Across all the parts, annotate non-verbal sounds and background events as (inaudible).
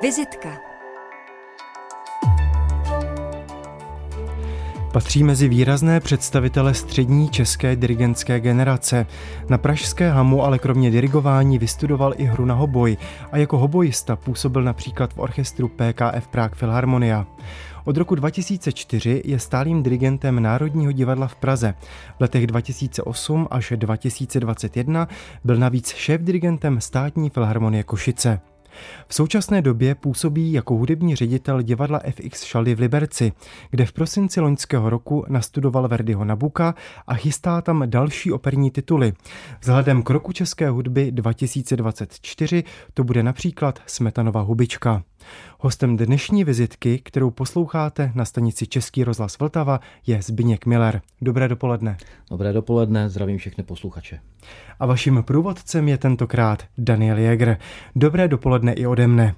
Vizitka Patří mezi výrazné představitele střední české dirigentské generace. Na pražské hamu ale kromě dirigování vystudoval i hru na hoboj a jako hobojista působil například v orchestru PKF Prague Philharmonia. Od roku 2004 je stálým dirigentem Národního divadla v Praze. V letech 2008 až 2021 byl navíc šéf-dirigentem státní filharmonie Košice. V současné době působí jako hudební ředitel divadla FX Šaly v Liberci, kde v prosinci loňského roku nastudoval Verdiho Nabuka a chystá tam další operní tituly. Vzhledem k roku české hudby 2024 to bude například Smetanova hubička. Hostem dnešní vizitky, kterou posloucháte na stanici Český rozhlas Vltava, je Zbyněk Miller. Dobré dopoledne. Dobré dopoledne, zdravím všechny posluchače. A vaším průvodcem je tentokrát Daniel Jäger. Dobré dopoledne i ode mne.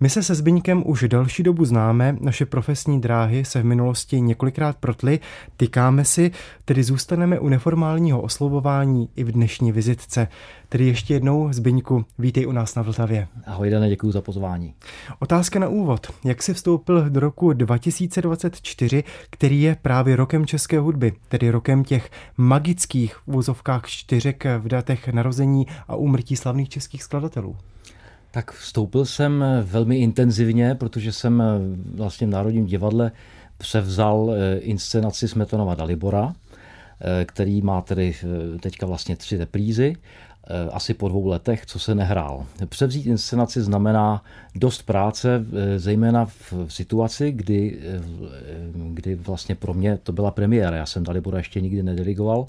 My se se Zbyňkem už delší dobu známe, naše profesní dráhy se v minulosti několikrát protly, tykáme si, tedy zůstaneme u neformálního oslovování i v dnešní vizitce. Tedy ještě jednou, Zbyňku, vítej u nás na Vltavě. Ahoj Dane, děkuji za pozvání. Otázka na úvod. Jak jsi vstoupil do roku 2024, který je právě rokem české hudby, tedy rokem těch magických v úzovkách čtyřek v datech narození a úmrtí slavných českých skladatelů? Tak vstoupil jsem velmi intenzivně, protože jsem vlastně v Národním divadle převzal eh, inscenaci Smetanova Dalibora, eh, který má tedy eh, teďka vlastně tři reprízy asi po dvou letech, co se nehrál. Převzít inscenaci znamená dost práce, zejména v situaci, kdy, kdy vlastně pro mě to byla premiéra. Já jsem Dalibora ještě nikdy nedirigoval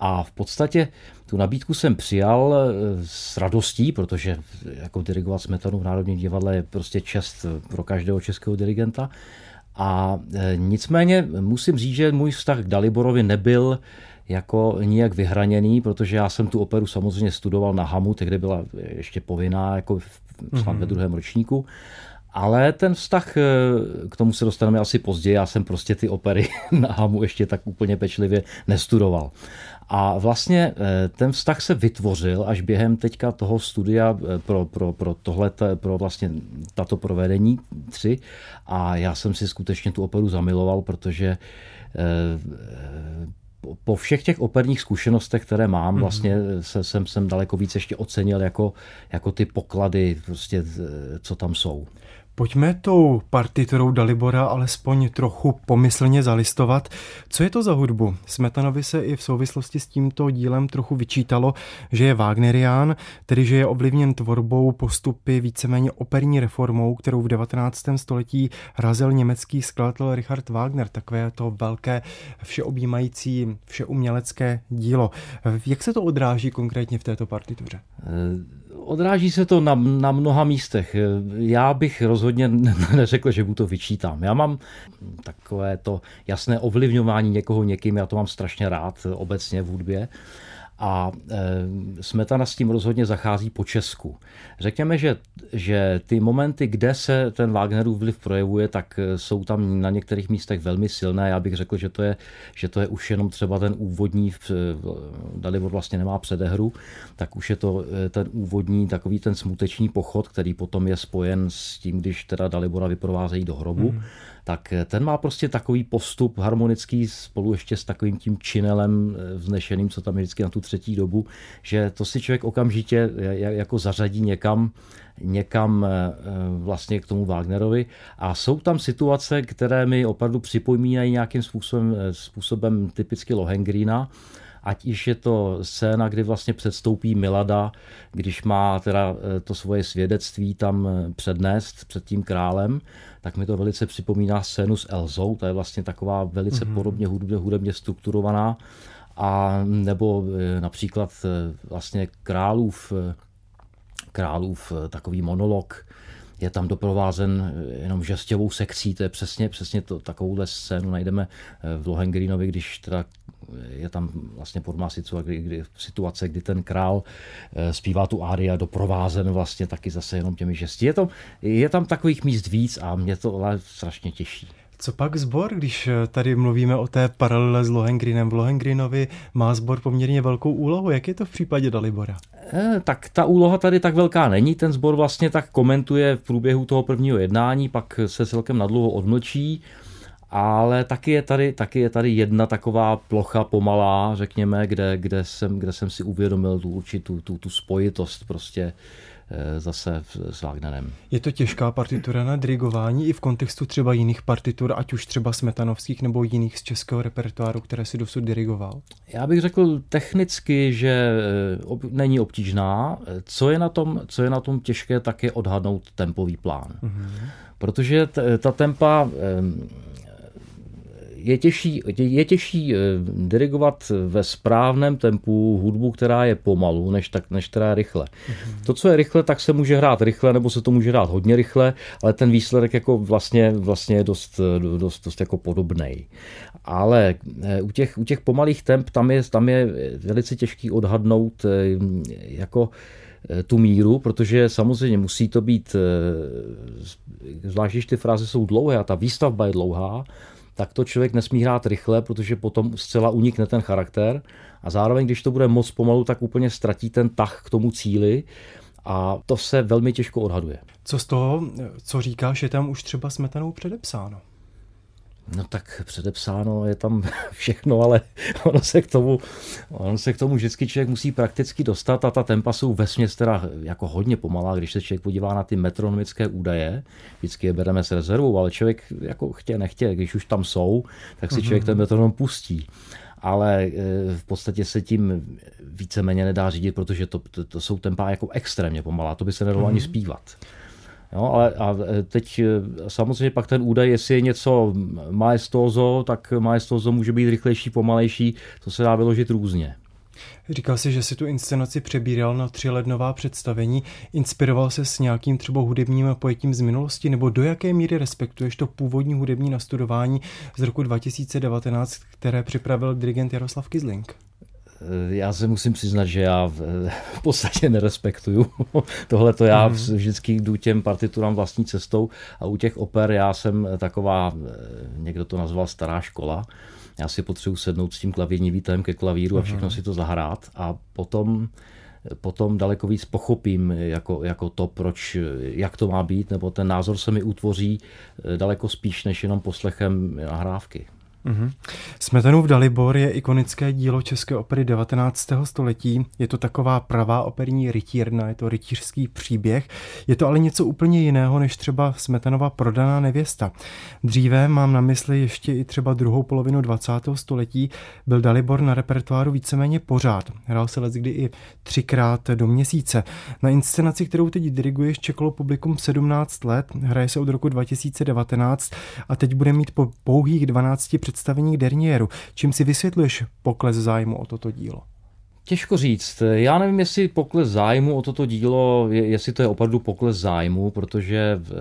a v podstatě tu nabídku jsem přijal eh, s radostí, protože jako dirigovat Smetanu v Národním divadle je prostě čest pro každého českého dirigenta. A eh, nicméně musím říct, že můj vztah k Daliborovi nebyl jako nijak vyhraněný, protože já jsem tu operu samozřejmě studoval na Hamu, tehdy byla ještě povinná, jako v, mm-hmm. ve mhm. druhém ročníku. Ale ten vztah, eh, k tomu se dostaneme asi později, já jsem prostě ty opery (laughs) na Hamu ještě tak úplně pečlivě nestudoval. A vlastně eh, ten vztah se vytvořil až během teďka toho studia eh, pro, pro, pro tohle, pro vlastně tato provedení tři. A já jsem si skutečně tu operu zamiloval, protože po všech těch operních zkušenostech, které mám, mhm. vlastně se, jsem, jsem daleko víc ještě ocenil jako, jako ty poklady, prostě, co tam jsou. Pojďme tou partiturou Dalibora alespoň trochu pomyslně zalistovat. Co je to za hudbu? Smetanovi se i v souvislosti s tímto dílem trochu vyčítalo, že je Wagnerián, tedy že je ovlivněn tvorbou postupy víceméně operní reformou, kterou v 19. století razil německý skladatel Richard Wagner. Takové to velké, všeobjímající, všeumělecké dílo. Jak se to odráží konkrétně v této partituře? Odráží se to na, na mnoha místech. Já bych rozhodně (laughs) neřekl, že mu to vyčítám. Já mám takové to jasné ovlivňování někoho někým, já to mám strašně rád obecně v hudbě a e, Smetana s tím rozhodně zachází po Česku. Řekněme, že, že ty momenty, kde se ten Wagnerův vliv projevuje, tak e, jsou tam na některých místech velmi silné. Já bych řekl, že to je, že to je už jenom třeba ten úvodní, Dalibor vlastně nemá předehru, tak už je to e, ten úvodní takový ten smuteční pochod, který potom je spojen s tím, když teda Dalibora vyprovázejí do hrobu. Hmm tak ten má prostě takový postup harmonický spolu ještě s takovým tím činelem eh, vznešeným, co tam je vždycky na tu třetí dobu, že to si člověk okamžitě jako zařadí někam, někam eh, vlastně k tomu Wagnerovi. A jsou tam situace, které mi opravdu připomínají nějakým způsobem, eh, způsobem typicky Lohengrina, ať již je to scéna, kdy vlastně předstoupí Milada, když má teda to svoje svědectví tam přednést před tím králem, tak mi to velice připomíná scénu s Elzou, to je vlastně taková velice mm-hmm. podobně hudebně, hudebně strukturovaná, a nebo e, například vlastně králův, králův takový monolog, je tam doprovázen jenom žestěvou sekcí, to je přesně, přesně to, takovouhle scénu najdeme v Lohengrínovi, když teda je tam vlastně podobná situace, kdy, kdy, situace, kdy ten král eh, zpívá tu ária doprovázen vlastně taky zase jenom těmi žesti. Je, to, je tam takových míst víc a mě to ale strašně těší. Co pak sbor, když tady mluvíme o té paralele s Lohengrinem? V Lohengrinovi má sbor poměrně velkou úlohu. Jak je to v případě Dalibora? Eh, tak ta úloha tady tak velká není. Ten sbor vlastně tak komentuje v průběhu toho prvního jednání, pak se celkem nadlouho odmlčí. Ale taky je tady, taky je tady jedna taková plocha pomalá, řekněme, kde, kde, jsem, kde jsem si uvědomil tu určitou tu, tu spojitost prostě Eh, zase s Wagnerem. Je to těžká partitura na dirigování i v kontextu třeba jiných partitur, ať už třeba smetanovských nebo jiných z českého repertoáru, které si dosud dirigoval? Já bych řekl technicky, že eh, není obtížná. Co je na tom, co je na tom těžké, tak je odhadnout tempový plán. Mm-hmm. Protože ta tempa je těžší, je těžší eh, dirigovat ve správném tempu hudbu, která je pomalu, než, tak, než která je rychle. Mm-hmm. To, co je rychle, tak se může hrát rychle, nebo se to může hrát hodně rychle, ale ten výsledek jako vlastně, vlastně je dost, dost, dost jako podobný. Ale eh, u těch, u těch pomalých temp tam je, tam je velice těžký odhadnout eh, jako tu míru, protože samozřejmě musí to být, zvlášť když ty fráze jsou dlouhé a ta výstavba je dlouhá, tak to člověk nesmí hrát rychle, protože potom zcela unikne ten charakter a zároveň, když to bude moc pomalu, tak úplně ztratí ten tah k tomu cíli a to se velmi těžko odhaduje. Co z toho, co říkáš, je tam už třeba smetanou předepsáno? No tak předepsáno je tam (laughs) všechno, ale ono se k tomu, ono se k tomu vždycky člověk musí prakticky dostat a ta tempa jsou vesměs teda jako hodně pomalá, když se člověk podívá na ty metronomické údaje, vždycky je bereme s rezervou, ale člověk jako chtě nechtě, když už tam jsou, tak si člověk ten mhm. metronom pustí ale e, v podstatě se tím víceméně nedá řídit, protože to, to, to jsou tempa jako extrémně pomalá, to by se nedalo mm-hmm. ani zpívat. Jo, ale a e, teď e, samozřejmě pak ten údaj, jestli je něco majestózo, tak majestózo může být rychlejší, pomalejší, to se dá vyložit různě. Říkal jsi, že si tu inscenaci přebíral na tři lednová představení. Inspiroval se s nějakým třeba hudebním pojetím z minulosti, nebo do jaké míry respektuješ to původní hudební nastudování z roku 2019, které připravil dirigent Jaroslav Kizling? Eh, já se musím přiznat, že já v, v podstatě nerespektuju. (laughs) Tohle to já mm. vždycky jdu těm partiturám vlastní cestou a u těch oper já jsem taková, eh, někdo to nazval stará škola. Já si potřebuji sednout s tím klavírním výtahem ke klavíru a všechno mm. si to zahrát a potom potom daleko víc pochopím jako, jako to, proč, jak to má být, nebo ten názor se mi utvoří eh, daleko spíš než jenom poslechem nahrávky. Mm-hmm. Smetanův Dalibor je ikonické dílo české opery 19. století. Je to taková pravá operní rytírna, je to rytířský příběh. Je to ale něco úplně jiného než třeba Smetanova prodaná nevěsta. Dříve mám na mysli ještě i třeba druhou polovinu 20. století. Byl Dalibor na repertoáru víceméně pořád. Hrál se let kdy i třikrát do měsíce. Na inscenaci, kterou teď diriguješ, čekalo publikum 17 let. Hraje se od roku 2019 a teď bude mít po pouhých 12 představení Dernieru. Čím si vysvětluješ pokles zájmu o toto dílo? Těžko říct. Já nevím, jestli pokles zájmu o toto dílo, jestli to je opravdu pokles zájmu, protože eh,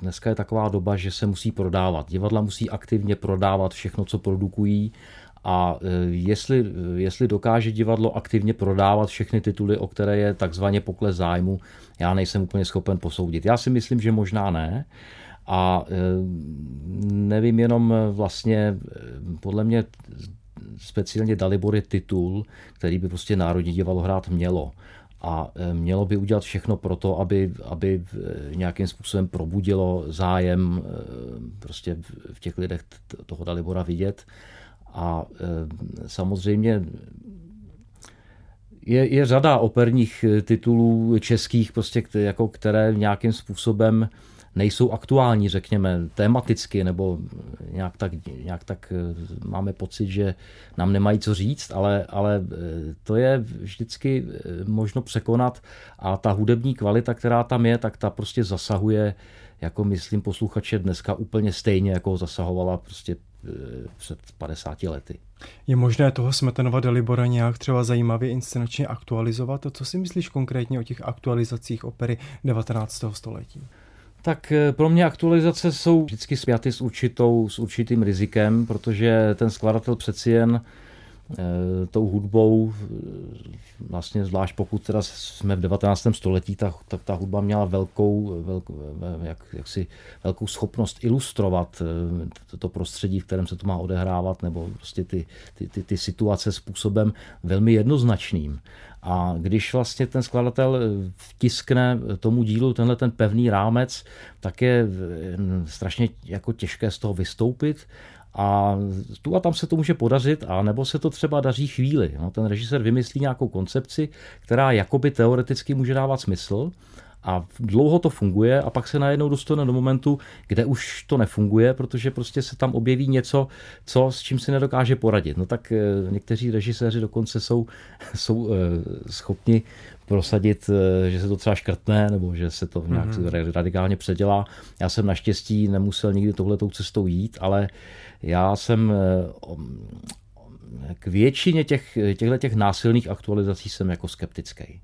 dneska je taková doba, že se musí prodávat. Divadla musí aktivně prodávat všechno, co produkují a eh, jestli, jestli dokáže divadlo aktivně prodávat všechny tituly, o které je takzvaně pokles zájmu, já nejsem úplně schopen posoudit. Já si myslím, že možná ne. A e, nevím jenom e, vlastně, e, podle mě speciálně Dalibor je titul, který by prostě Národní divadlo hrát mělo. A mělo by udělat všechno pro to, aby, aby nějakým způsobem probudilo zájem prostě v těch lidech toho Dalibora vidět. A samozřejmě je, je řada operních titulů českých, prostě, jako které nějakým způsobem nejsou aktuální, řekněme, tematicky, nebo nějak tak, nějak tak eh, máme pocit, že nám nemají co říct, ale, ale eh, to je vždycky eh, možno překonat a ta hudební kvalita, která tam je, tak ta prostě zasahuje, jako myslím, posluchače dneska úplně stejně, jako zasahovala prostě před 50 lety. Je možné toho Smetanova Dalibora nějak třeba zajímavě inscenačně aktualizovat? A co si myslíš konkrétně o těch aktualizacích opery 19. století? Tak eh, pro mě aktualizace jsou vždycky spjaty s, určitou, s určitým rizikem, protože ten skladatel přeci jen tou hudbou, vlastně zvlášť pokud teda jsme v 19. století, tak, tak ta hudba měla velkou, velkou, jak, jaksi, velkou schopnost ilustrovat to prostředí, v kterém se to má odehrávat, nebo prostě ty, ty, ty, ty situace způsobem velmi jednoznačným. A když vlastně ten skladatel vtiskne tomu dílu tenhle ten pevný rámec, tak je strašně jako těžké z toho vystoupit a tu a tam se to může podařit, a nebo se to třeba daří chvíli. No, ten režisér vymyslí nějakou koncepci, která jakoby teoreticky může dávat smysl, a dlouho to funguje a pak se najednou dostane do momentu, kde už to nefunguje, protože prostě se tam objeví něco, co, s čím si nedokáže poradit. No tak eh, někteří režiséři dokonce jsou, (laughs) jsou eh, schopni prosadit, eh, že se to třeba škrtne nebo že se to nějak mm-hmm. radikálně předělá. Já jsem naštěstí nemusel nikdy tohletou cestou jít, ale já jsem k většině těch, těchto těch násilných aktualizací jsem jako skeptický.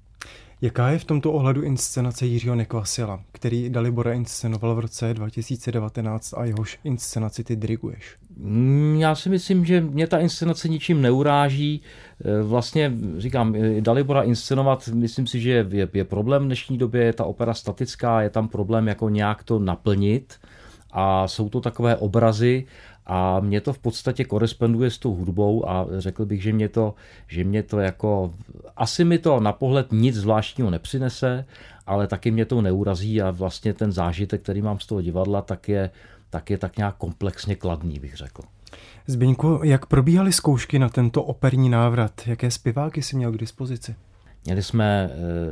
Jaká je v tomto ohledu inscenace Jiřího Nekvasila, který Dalibora inscenoval v roce 2019 a jehož inscenaci ty diriguješ? Mm, já si myslím, že mě ta inscenace ničím neuráží. E, vlastně říkám, e, Dalibora inscenovat, myslím si, že je, je problém v dnešní době, je ta opera statická, je tam problém jako nějak to naplnit a jsou to takové obrazy a mě to v podstatě koresponduje s tou hudbou a řekl bych, že mě to, že mě to jako, asi mi to na pohled nic zvláštního nepřinese, ale taky mě to neurazí a vlastně ten zážitek, který mám z toho divadla, tak je tak, je tak nějak komplexně kladný, bych řekl. Zbyňku, jak probíhaly zkoušky na tento operní návrat? Jaké zpěváky si měl k dispozici? Měli jsme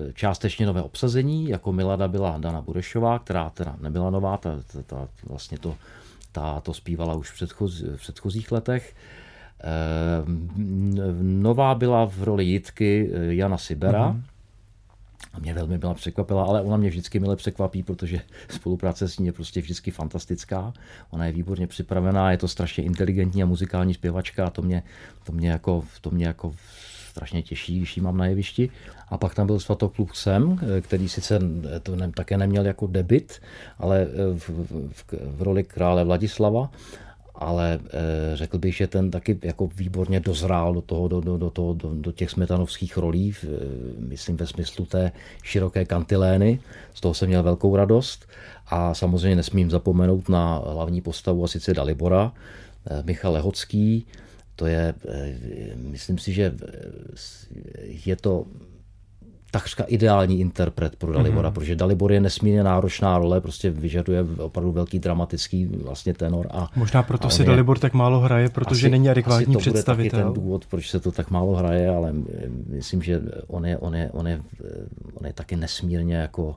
e, částečně nové obsazení, jako Milada byla Dana Burešová, která teda nebyla nová, ta, ta, ta vlastně to ta to zpívala už v, předchoz, v předchozích letech. Ehm, nová byla v roli Jitky eh, Jana Sibera. Mm-hmm. A mě velmi byla překvapila, ale ona mě vždycky mile překvapí, protože (laughs) spolupráce s ní je prostě vždycky fantastická. Ona je výborně připravená, je to strašně inteligentní a muzikální zpěvačka a to mě, to mě, jako, to mě jako strašně těší, když ji mám na jevišti. A pak tam byl Svatopluk Sem, který sice to ne, také neměl jako debit, ale v, v, v roli krále Vladislava, ale e, řekl bych, že ten taky jako výborně dozrál do, toho, do, do, do, toho, do, do těch smetanovských rolí, v, myslím ve smyslu té široké kantilény, z toho jsem měl velkou radost. A samozřejmě nesmím zapomenout na hlavní postavu a sice Dalibora, e, Michal Lehocký, to je, eh, myslím si, že eh, je to takřka ideální interpret pro Dalibora, mm-hmm. protože Dalibor je nesmírně náročná role, prostě vyžaduje opravdu velký dramatický vlastně tenor. A, Možná proto si je, Dalibor tak málo hraje, protože asi, není adekvátní asi to představitel. Bude taky ten důvod, proč se to tak málo hraje, ale myslím, že on je, on je, on je, on je taky nesmírně jako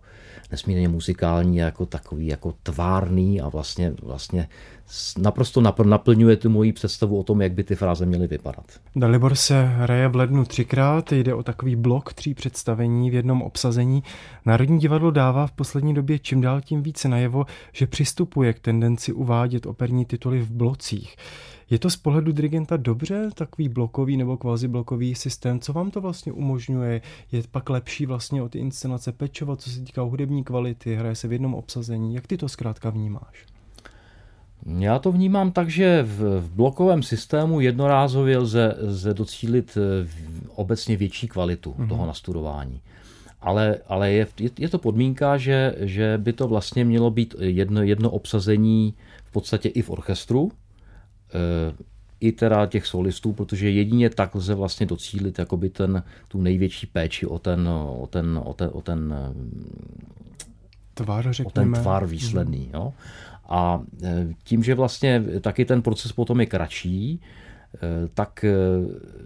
nesmírně muzikální, jako takový jako tvárný a vlastně, vlastně naprosto naplňuje tu moji představu o tom, jak by ty fráze měly vypadat. Dalibor se hraje v lednu třikrát, jde o takový blok tří představení v jednom obsazení. Národní divadlo dává v poslední době čím dál tím více najevo, že přistupuje k tendenci uvádět operní tituly v blocích. Je to z pohledu dirigenta dobře, takový blokový nebo kvazi blokový systém? Co vám to vlastně umožňuje? Je pak lepší vlastně o ty inscenace pečovat, co se týká hudební kvality, hraje se v jednom obsazení? Jak ty to zkrátka vnímáš? Já to vnímám tak, že v, v blokovém systému jednorázově lze, lze docílit eh, obecně větší kvalitu mm-hmm. toho nastudování. Ale, ale je, je to podmínka, že, že by to vlastně mělo být jedno, jedno obsazení v podstatě i v orchestru, eh, i teda těch solistů, protože jedině tak lze vlastně docílit jakoby ten, tu největší péči o ten, o ten, o ten, o ten, tvar, o ten tvar výsledný. Mm. Jo? A e, tím, že vlastně taky ten proces potom je kratší, e, tak e,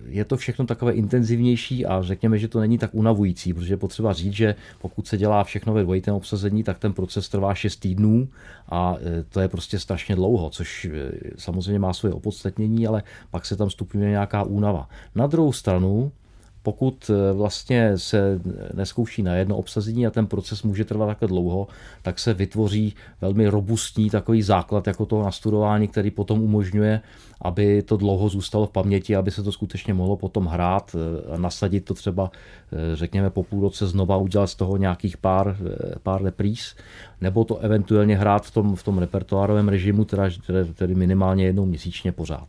je to všechno takové intenzivnější a řekněme, že to není tak unavující, protože je potřeba říct, že pokud se dělá všechno ve dvojitém obsazení, tak ten proces trvá 6 týdnů a to je prostě strašně dlouho, což samozřejmě má svoje opodstatnění, ale pak se tam stupňuje nějaká únava. Na druhou stranu, pokud eh, vlastně se neskouší na jedno obsazení a ten proces může trvat takhle dlouho, tak se vytvoří velmi robustní takový základ jako toho nastudování, který potom umožňuje, aby to dlouho zůstalo v paměti, aby se to skutečně mohlo potom hrát a nasadit to třeba, eh, řekněme, po půl roce znova udělat z toho nějakých pár, eh, pár repríz, nebo to eventuálně hrát v tom, v tom repertoárovém režimu, teda, tedy minimálně jednou měsíčně pořád.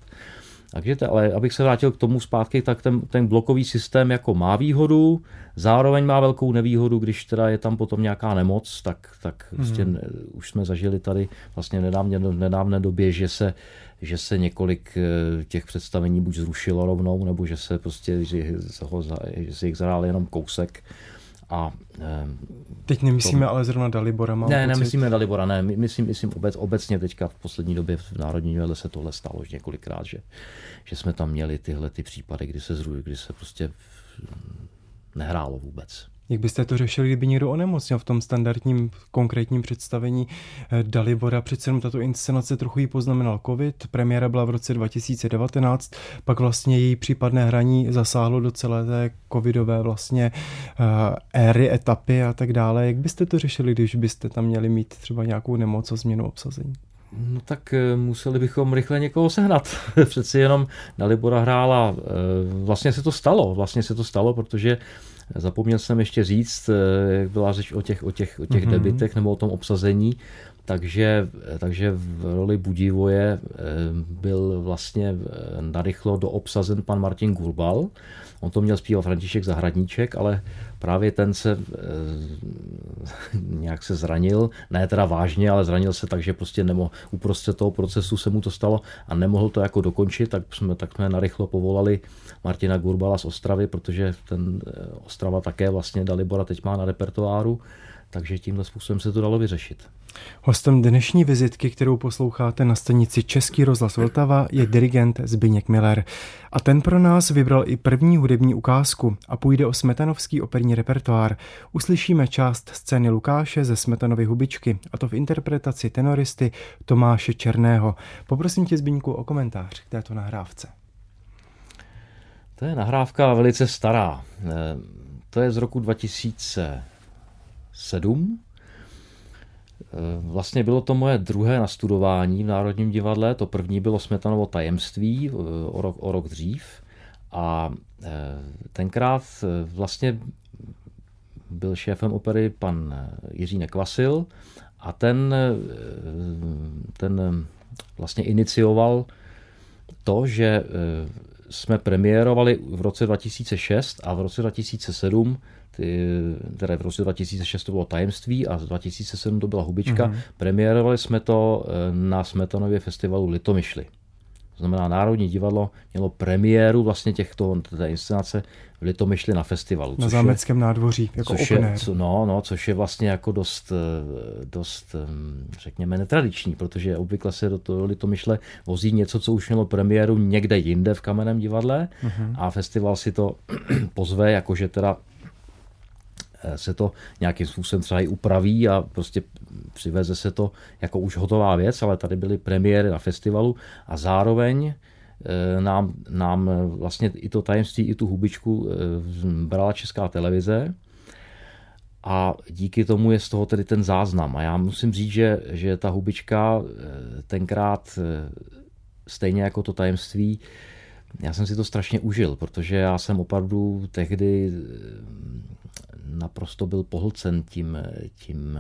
Takže, to, ale abych se vrátil k tomu zpátky, tak ten, ten blokový systém jako má výhodu, zároveň má velkou nevýhodu, když teda je tam potom nějaká nemoc, tak, tak mm. prostě už jsme zažili tady vlastně v nedávné, době, že se, že se několik eh, těch představení buď zrušilo rovnou, nebo že se prostě, že, se, ho, že se jich zahráli jenom kousek. A, eh, Teď nemyslíme to... ale zrovna Dalibora, mám Ne, pocit. nemyslíme Dalibora, ne, myslím, myslím obec, obecně teďka v poslední době v Národní divadle se tohle stalo už několikrát, že, že jsme tam měli tyhle ty případy, kdy se zrují, kdy se prostě nehrálo vůbec. Jak byste to řešili, kdyby někdo onemocněl v tom standardním konkrétním představení eh, Dalibora? Přece jenom tato inscenace trochu jí poznamenal covid, premiéra byla v roce 2019, pak vlastně její případné hraní zasáhlo do celé té covidové vlastně uh, éry, etapy a tak dále. Jak byste to řešili, když byste tam měli mít třeba nějakou nemoc a změnu obsazení? No tak eh, museli bychom rychle někoho sehnat. (laughs) Přeci jenom Dalibora hrála, vlastně se to stalo, vlastně se to stalo, protože Zapomněl jsem ještě říct, eh, jak byla řeč o těch, o těch, o těch mm-hmm. debitech nebo o tom obsazení, takže, takže v roli Budivoje eh, byl vlastně eh, narychlo doobsazen pan Martin Gurbal. On to měl zpívat František Zahradníček, ale právě ten se nějak se zranil, ne teda vážně, ale zranil se tak, že prostě nemohl, uprostřed toho procesu se mu to stalo a nemohl to jako dokončit, tak jsme, tak jsme narychlo povolali Martina Gurbala z Ostravy, protože ten eh, Ostrava také vlastně Dalibora teď má na repertoáru, takže tímhle způsobem se to dalo vyřešit. Hostem dnešní vizitky, kterou posloucháte na stanici Český rozhlas Vltava, je dirigent Zbyněk Miller. A ten pro nás vybral i první hudební ukázku a půjde o smetanovský operní repertoár. Uslyšíme část scény Lukáše ze Smetanovy hubičky, a to v interpretaci tenoristy Tomáše Černého. Poprosím tě, Zbyňku, o komentář k této nahrávce. To je nahrávka velice stará. Eh, to je z roku 2007. Eh, vlastně bylo to moje druhé nastudování v Národním divadle. To první bylo Smetanovo tajemství eh, o rok, o rok dřív. A tenkrát vlastně byl šéfem opery pan Jiří Nekvasil a ten, ten vlastně inicioval to, že jsme premiérovali v roce 2006 a v roce 2007 ty, teda v roce 2006 to bylo tajemství a v 2007 to byla hubička. Mm-hmm. Premiérovali jsme to eh, na Smetanově festivalu Litomyšly. To znamená, Národní divadlo mělo premiéru vlastně těchto té inscenace v Litomyšli na festivalu. Na zámeckém je, nádvoří, jako což je, co, no, no, což je vlastně jako dost, eh, dost, řekněme, netradiční, protože obvykle se do toho Litomyšle vozí něco, co už mělo premiéru někde jinde v Kamenném divadle uh-huh. a festival si to (clears throat) pozve, jakože teda eh, se to nějakým způsobem třeba i upraví a prostě přiveze se to jako už hotová věc, ale tady byly premiéry na festivalu a zároveň Eh, nám, nám vlastně i to tajemství, i tu hubičku eh, brala česká televize a díky tomu je z toho tedy ten záznam. A já musím říct, že, že ta hubička eh, tenkrát stejně jako to tajemství, já jsem si to strašně užil, protože já jsem opravdu tehdy naprosto byl pohlcen tím, tím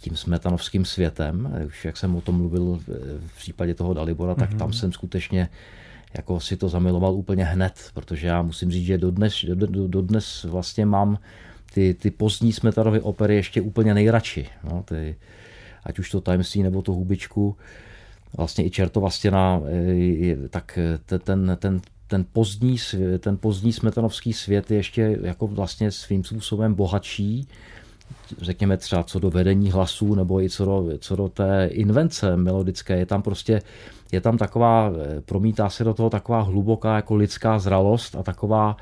tím smetanovským světem, už jak jsem o tom mluvil v případě toho Dalibora, tak mm-hmm. tam jsem skutečně jako si to zamiloval úplně hned, protože já musím říct, že dodnes, dodnes vlastně mám ty, ty pozdní Smetanovy opery ještě úplně nejradši. No, ty, ať už to tajemství nebo to hubičku, vlastně i Čertova stěna, tak ten, ten, ten, ten pozdní, ten pozdní smetanovský svět je ještě jako vlastně svým způsobem bohatší, řekněme třeba co do vedení hlasů nebo i co do, co do té invence melodické, je tam prostě, je tam taková, promítá se do toho taková hluboká jako lidská zralost a taková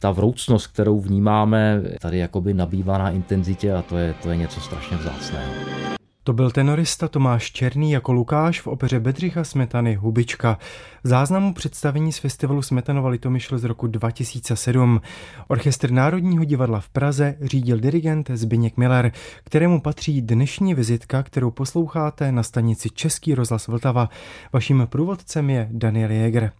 ta vroucnost, kterou vnímáme, tady jakoby nabývá na intenzitě a to je, to je něco strašně vzácného. To byl tenorista Tomáš Černý jako Lukáš v opeře Bedřicha Smetany Hubička. Záznamu představení z festivalu Smetanova Litomyšl z roku 2007. Orchestr Národního divadla v Praze řídil dirigent Zbyněk Miller, kterému patří dnešní vizitka, kterou posloucháte na stanici Český rozhlas Vltava. Vaším průvodcem je Daniel Jäger.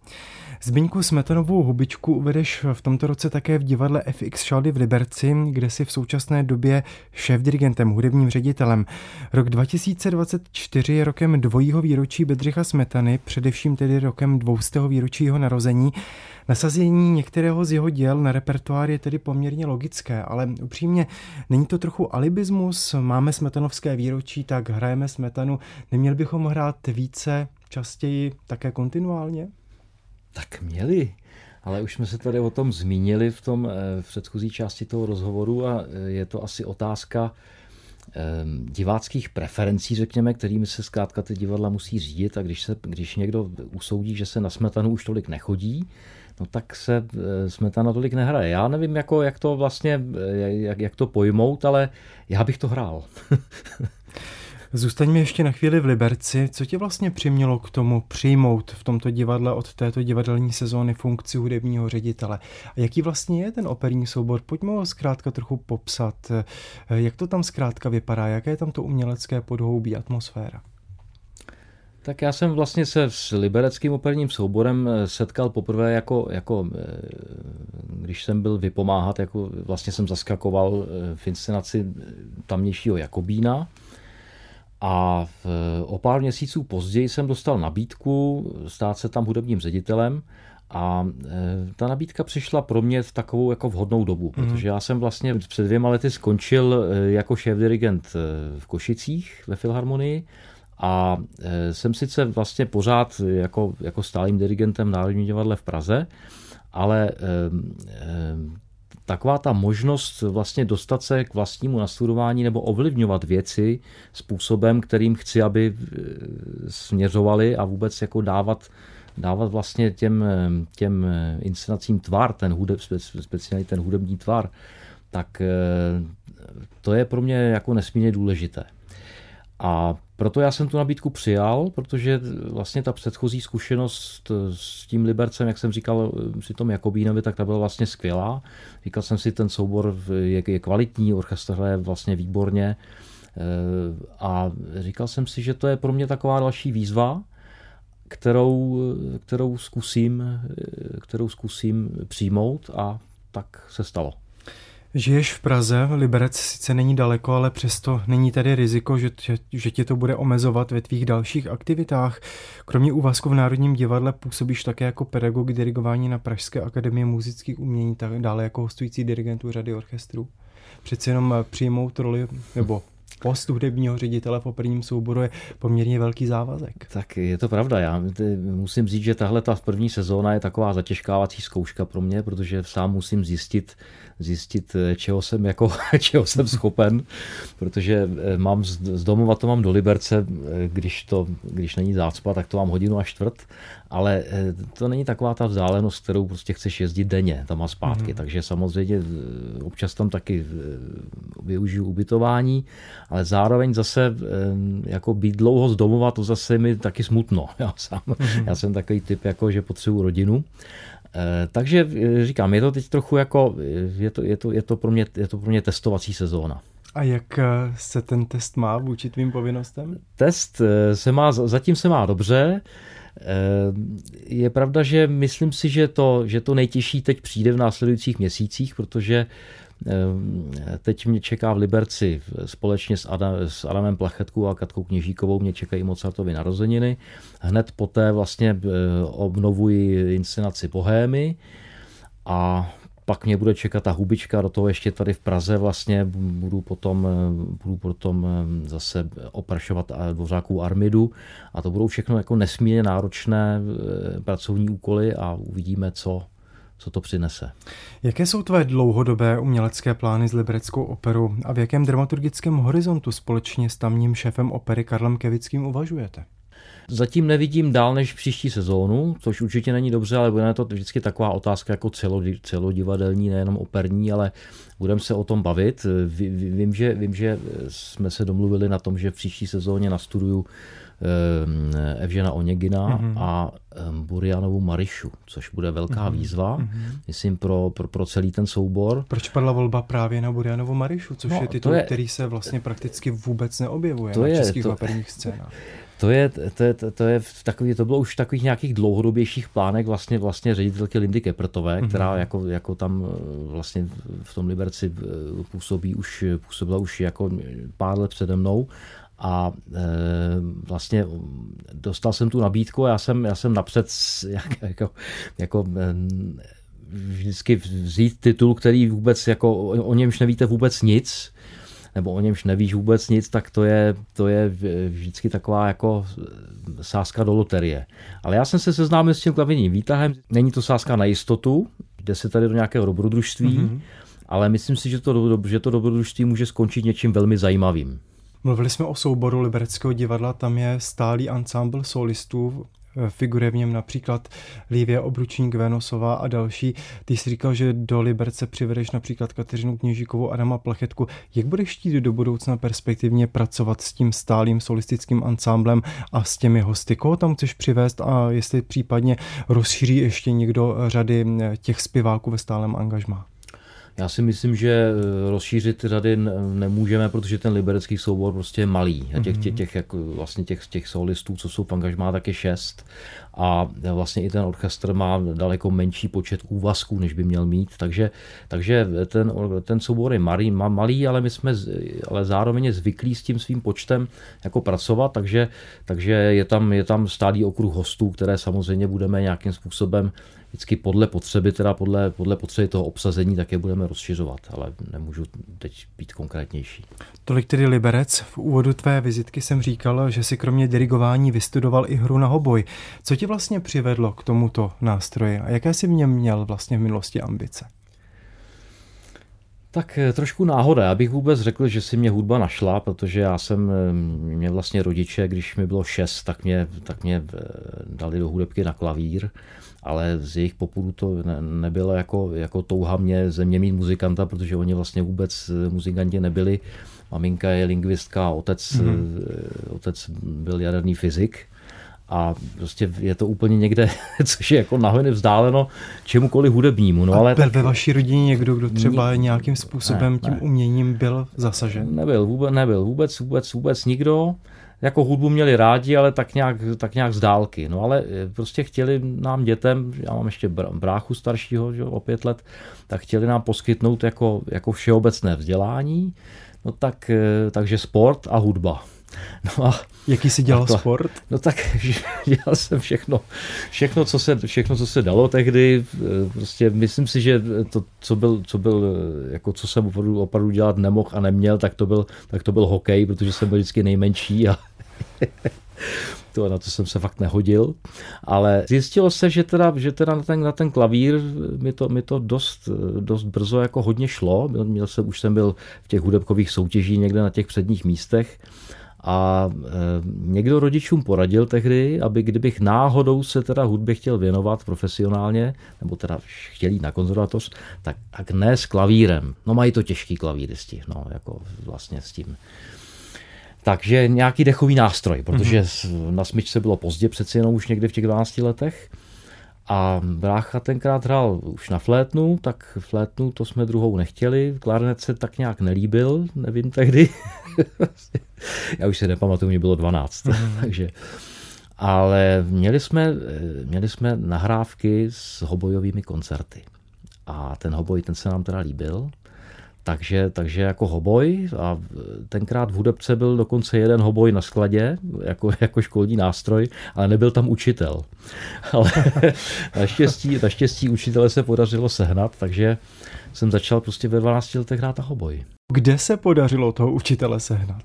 Zbyňku Smetanovou hubičku uvedeš v tomto roce také v divadle FX Šaldy v Liberci, kde si v současné době šéf-dirigentem, hudebním ředitelem. Rok 2024 je rokem dvojího výročí Bedřicha Smetany, především tedy rokem dvoustého výročí jeho narození. Nasazení některého z jeho děl na repertoár je tedy poměrně logické, ale upřímně, není to trochu alibismus? Máme smetanovské výročí, tak hrajeme smetanu. Neměli bychom hrát více, častěji, také kontinuálně? Tak měli. Ale už jsme se tady o tom zmínili v tom eh, v předchozí části toho rozhovoru a eh, je to asi otázka ehm, diváckých preferencí, řekněme, kterými se zkrátka ty divadla musí řídit a když, se, když někdo usoudí, že se na smetanu už tolik nechodí, no tak se eh, smetana tolik nehraje. Já nevím, jako, jak to vlastně, jak, jak to pojmout, ale já bych to hrál. (laughs) Zůstaňme ještě na chvíli v Liberci. Co tě vlastně přimělo k tomu přijmout v tomto divadle od této divadelní sezóny funkci hudebního ředitele? A jaký vlastně je ten operní soubor? Pojďme ho zkrátka trochu popsat. Jak to tam zkrátka vypadá? Jaké je tam to umělecké podhoubí, atmosféra? Tak já jsem vlastně se s libereckým operním souborem eh, setkal poprvé jako, jako eh, když jsem byl vypomáhat, jako vlastně jsem zaskakoval eh, v inscenaci tamnějšího Jakobína, a v, o pár měsíců později jsem dostal nabídku stát se tam hudebním ředitelem a e, ta nabídka přišla pro mě v takovou jako vhodnou dobu, mm. protože já jsem vlastně před dvěma lety skončil e, jako šéf-dirigent e, v Košicích ve Filharmonii a jsem sice vlastně pořád jako, jako stálým dirigentem Národní divadle v Praze, ale taková ta možnost vlastně dostat se k vlastnímu nastudování nebo ovlivňovat věci způsobem, kterým chci, aby e, směřovali a vůbec jako dávat, dávat vlastně těm, těm inscenacím tvar, ten hudeb, speciálně ten hudební tvar, tak e, to je pro mě jako nesmírně důležité. A proto já jsem tu nabídku přijal, protože vlastně ta předchozí zkušenost s tím Libercem, jak jsem říkal při tom Jakobínovi, tak ta byla vlastně skvělá. Říkal jsem si, ten soubor je, je kvalitní, orchestr hraje vlastně výborně. Eh, a říkal jsem si, že to je pro mě taková další výzva, kterou, kterou, zkusím, eh, kterou zkusím přijmout a tak se stalo. Žiješ v Praze, Liberec sice není daleko, ale přesto není tady riziko, že, že, že tě to bude omezovat ve tvých dalších aktivitách. Kromě úvazku v Národním divadle působíš také jako pedagog dirigování na Pražské akademii muzických umění, tak dále jako hostující dirigent řady orchestrů. Přeci jenom přijmout roli, nebo post hudebního ředitele v operním souboru je poměrně velký závazek. Tak je to pravda. Já musím říct, že tahle ta první sezóna je taková zatěžkávací zkouška pro mě, protože sám musím zjistit, zjistit, čeho jsem, jako, (laughs) čeho jsem schopen, protože eh, mám z, z domova to mám do Liberce, eh, když, to, když není zácpa, tak to mám hodinu a čtvrt, ale eh, to není taková ta vzdálenost, kterou prostě chceš jezdit denně tam a zpátky, mm. takže samozřejmě občas tam taky využiju ubytování, ale zároveň zase jako být dlouho z domova, to zase mi taky smutno. (laughs) Já, sám, mm. já jsem takový typ, jako, že potřebuji rodinu Eh, takže eh, říkám, je to teď trochu jako, eh, je to, je to, je to, pro, mě, je to pro mě testovací sezóna. A jak se ten test má vůči tvým povinnostem? Test se má, zatím se má dobře. Je pravda, že myslím si, že to, že to nejtěžší teď přijde v následujících měsících, protože teď mě čeká v Liberci společně s, Adam, s Adamem Plachetkou a Katkou Kněžíkovou mě čekají Mozartovy narozeniny. Hned poté vlastně eh, obnovuji inscenaci Bohémy a pak mě bude čekat ta hubička, do toho ještě tady v Praze vlastně budu potom, eh, budu potom eh, zase oprašovat dvořáků Armidu a to budou všechno jako nesmírně náročné pracovní úkoly a uvidíme, co, co to přinese. Jaké jsou tvé dlouhodobé umělecké plány s Libereckou operou a v jakém dramaturgickém horizontu společně s tamním šéfem opery Karlem Kevickým uvažujete? Zatím nevidím dál než příští sezónu, což určitě není dobře, ale bude to vždycky taková otázka jako celo, celodivadelní, nejenom operní, ale budeme se o tom bavit. Vím že, vím, že jsme se domluvili na tom, že v příští sezóně nastuduju Evžena Oněgina mm-hmm. a Burianovu Marišu, což bude velká mm-hmm. výzva, mm-hmm. myslím, pro, pro, pro celý ten soubor. Proč padla volba právě na Burianovu Marišu, což no, je titul, je, který se vlastně prakticky vůbec neobjevuje to na je, českých to, operních scénách? (laughs) To je, to je, to je takový, to bylo už v takových nějakých dlouhodobějších plánech vlastně, vlastně ředitelky Lindy Keprtové, mm-hmm. která jako, jako tam eh, vlastně v tom Liberci eh, působí už, působila už jako pár let přede mnou a e, vlastně dostal jsem tu nabídku a já jsem, já jsem napřed jak, jako, jako e, vždycky vzít titul, který vůbec jako o, o němž nevíte vůbec nic, nebo o němž nevíš vůbec nic, tak to je, to je vždycky taková jako sázka do loterie. Ale já jsem se seznámil s tím klavírním výtahem. Není to sázka na jistotu, jde se tady do nějakého dobrodružství, mm-hmm. ale myslím si, že to, že to dobrodružství může skončit něčím velmi zajímavým. Mluvili jsme o souboru Libereckého divadla, tam je stálý ansámbl solistů, figuruje v něm například Lívia Obručník, Venosová a další. Ty jsi říkal, že do Liberce přivedeš například Kateřinu Kněžíkovou, Adama Plechetku. Jak budeš chtít do budoucna perspektivně pracovat s tím stálým solistickým ansámblem a s těmi hosty? Koho tam chceš přivést a jestli případně rozšíří ještě někdo řady těch zpěváků ve stálem angažmá? Já si myslím, že eh, rozšířit řady nemůžeme, protože ten liberecký soubor prostě je malý. A těch, těch, mhm. těch, jako vlastně těch, těch solistů, co jsou v angažmá, tak je šest. A vlastně i ten orchestr má daleko menší počet úvazků, než by měl mít. Takže, takže ten, ten soubor je malý, malý, ale my jsme ale zároveň zvyklí s tím svým počtem jako pracovat, takže, takže je, tam, je tam stálý okruh hostů, které samozřejmě budeme nějakým způsobem vždycky podle potřeby, teda podle, podle potřeby toho obsazení, tak je budeme rozšiřovat, ale nemůžu teď být konkrétnější. Tolik tedy Liberec. V úvodu tvé vizitky jsem říkal, že si kromě dirigování vystudoval i hru na hoboj. Co tě vlastně přivedlo k tomuto nástroji a jaké jsi v něm měl vlastně v minulosti ambice? Tak eh, trošku náhoda. Já bych vůbec řekl, že si mě hudba našla, protože já jsem, eh, mě vlastně rodiče, když mi bylo šest, tak mě, tak mě eh, dali do hudebky na klavír, ale z jejich popudu to ne, nebylo jako, jako touha mě země mít muzikanta, protože oni vlastně vůbec muzikanti nebyli. Maminka je lingvistka, otec, mm-hmm. otec byl jaderný fyzik a prostě je to úplně někde, (laughs) což je jako nahoře vzdáleno čemukoliv hudebnímu. No, a ale byl tak... ve vaší rodině někdo, kdo třeba Ni... nějakým způsobem ne, tím ne. uměním byl zasažen? Nebyl, vůbec, nebyl, vůbec, vůbec, vůbec nikdo. Jako hudbu měli rádi, ale tak nějak, tak nějak z dálky. No ale eh, prostě chtěli nám dětem, já mám ještě bráchu staršího, že, o pět let, tak chtěli nám poskytnout jako, jako všeobecné vzdělání, no tak, eh, takže sport a hudba. No a Jaký jsi dělal to, sport? No tak (laughs) dělal jsem všechno, všechno, co se, všechno, co se dalo tehdy. Prostě myslím si, že to, co byl, co byl jako co jsem opravdu, opravdu dělat nemohl a neměl, tak to byl, tak to byl hokej, protože jsem byl vždycky nejmenší a (laughs) to, na to jsem se fakt nehodil, ale zjistilo se, že teda, že teda na, ten, na ten klavír mi to, mi to dost, dost brzo jako hodně šlo. Měl jsem, už jsem byl v těch hudebkových soutěžích někde na těch předních místech a e, někdo rodičům poradil tehdy, aby kdybych náhodou se teda hudbě chtěl věnovat profesionálně, nebo teda chtěl jít na konzervatoř, tak, tak ne s klavírem. No mají to těžký klavíristi, no jako vlastně s tím. Takže nějaký dechový nástroj, protože mm-hmm. na smyčce bylo pozdě přeci jenom už někdy v těch 12 letech. A brácha tenkrát hrál už na flétnu, tak flétnu to jsme druhou nechtěli, klarnet se tak nějak nelíbil, nevím tehdy. (laughs) Já už se nepamatuju, mě bylo 12, mm. (laughs) takže ale měli jsme, měli jsme nahrávky s hobojovými koncerty. A ten hoboj, ten se nám teda líbil. Takže, takže jako hoboj a tenkrát v hudebce byl dokonce jeden hoboj na skladě, jako, (laughs) jako školní nástroj, ale nebyl tam učitel. (laughs) Ale naštěstí, naštěstí učitele se podařilo sehnat, takže jsem začal prostě ve 12 letech hrát na hoboj. Kde se podařilo toho učitele sehnat?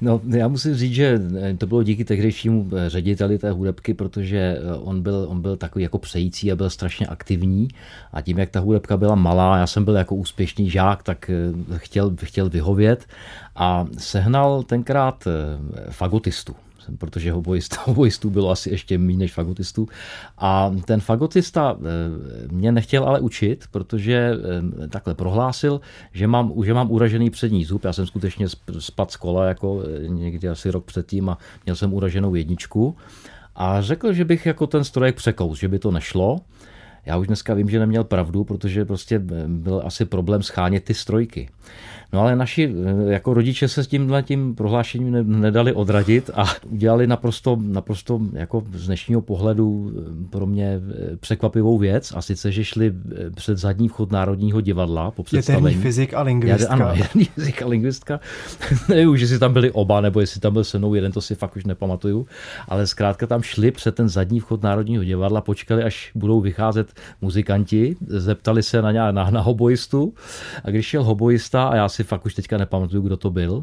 No, já musím říct, že eh, to bylo díky tehdejšímu eh, řediteli té hudebky, protože eh, on byl, on byl takový jako přející a byl strašně aktivní. A tím, jak ta hudebka byla malá, já jsem byl jako úspěšný žák, tak chtěl, chtěl vyhovět. A sehnal tenkrát fagotistu protože hobojistů (laughs) bylo asi ještě méně než fagotistů. A ten fagotista eh, mě nechtěl ale učit, protože eh, takhle prohlásil, že mám, že mám uražený přední zub. Já jsem skutečně spad z kola jako eh, někdy asi rok předtím a měl jsem uraženou jedničku. A řekl, že bych jako ten strojek překous, že by to nešlo. Já už dneska vím, že neměl pravdu, protože prostě byl asi problém schánět ty strojky. No ale naši eh, jako rodiče se s tímhle tím prohlášením nedali odradit a udělali naprosto, naprosto jako z dnešního pohledu eh, pro mě eh, překvapivou věc a sice, že šli před zadní vchod Národního divadla po představení. Fyzik a lingvistka. (laughs) Ano, jaderný fyzik a lingvistka. (laughs) Nevím, že si tam byli oba, nebo jestli tam byl se mnou jeden, to si fakt už nepamatuju. Ale zkrátka tam šli před ten zadní vchod Národního divadla, počkali, až budou vycházet muzikanti, zeptali se na, na, na hoboistu a když šel hoboista a já si fakt už teďka nepamatuju, kdo to byl,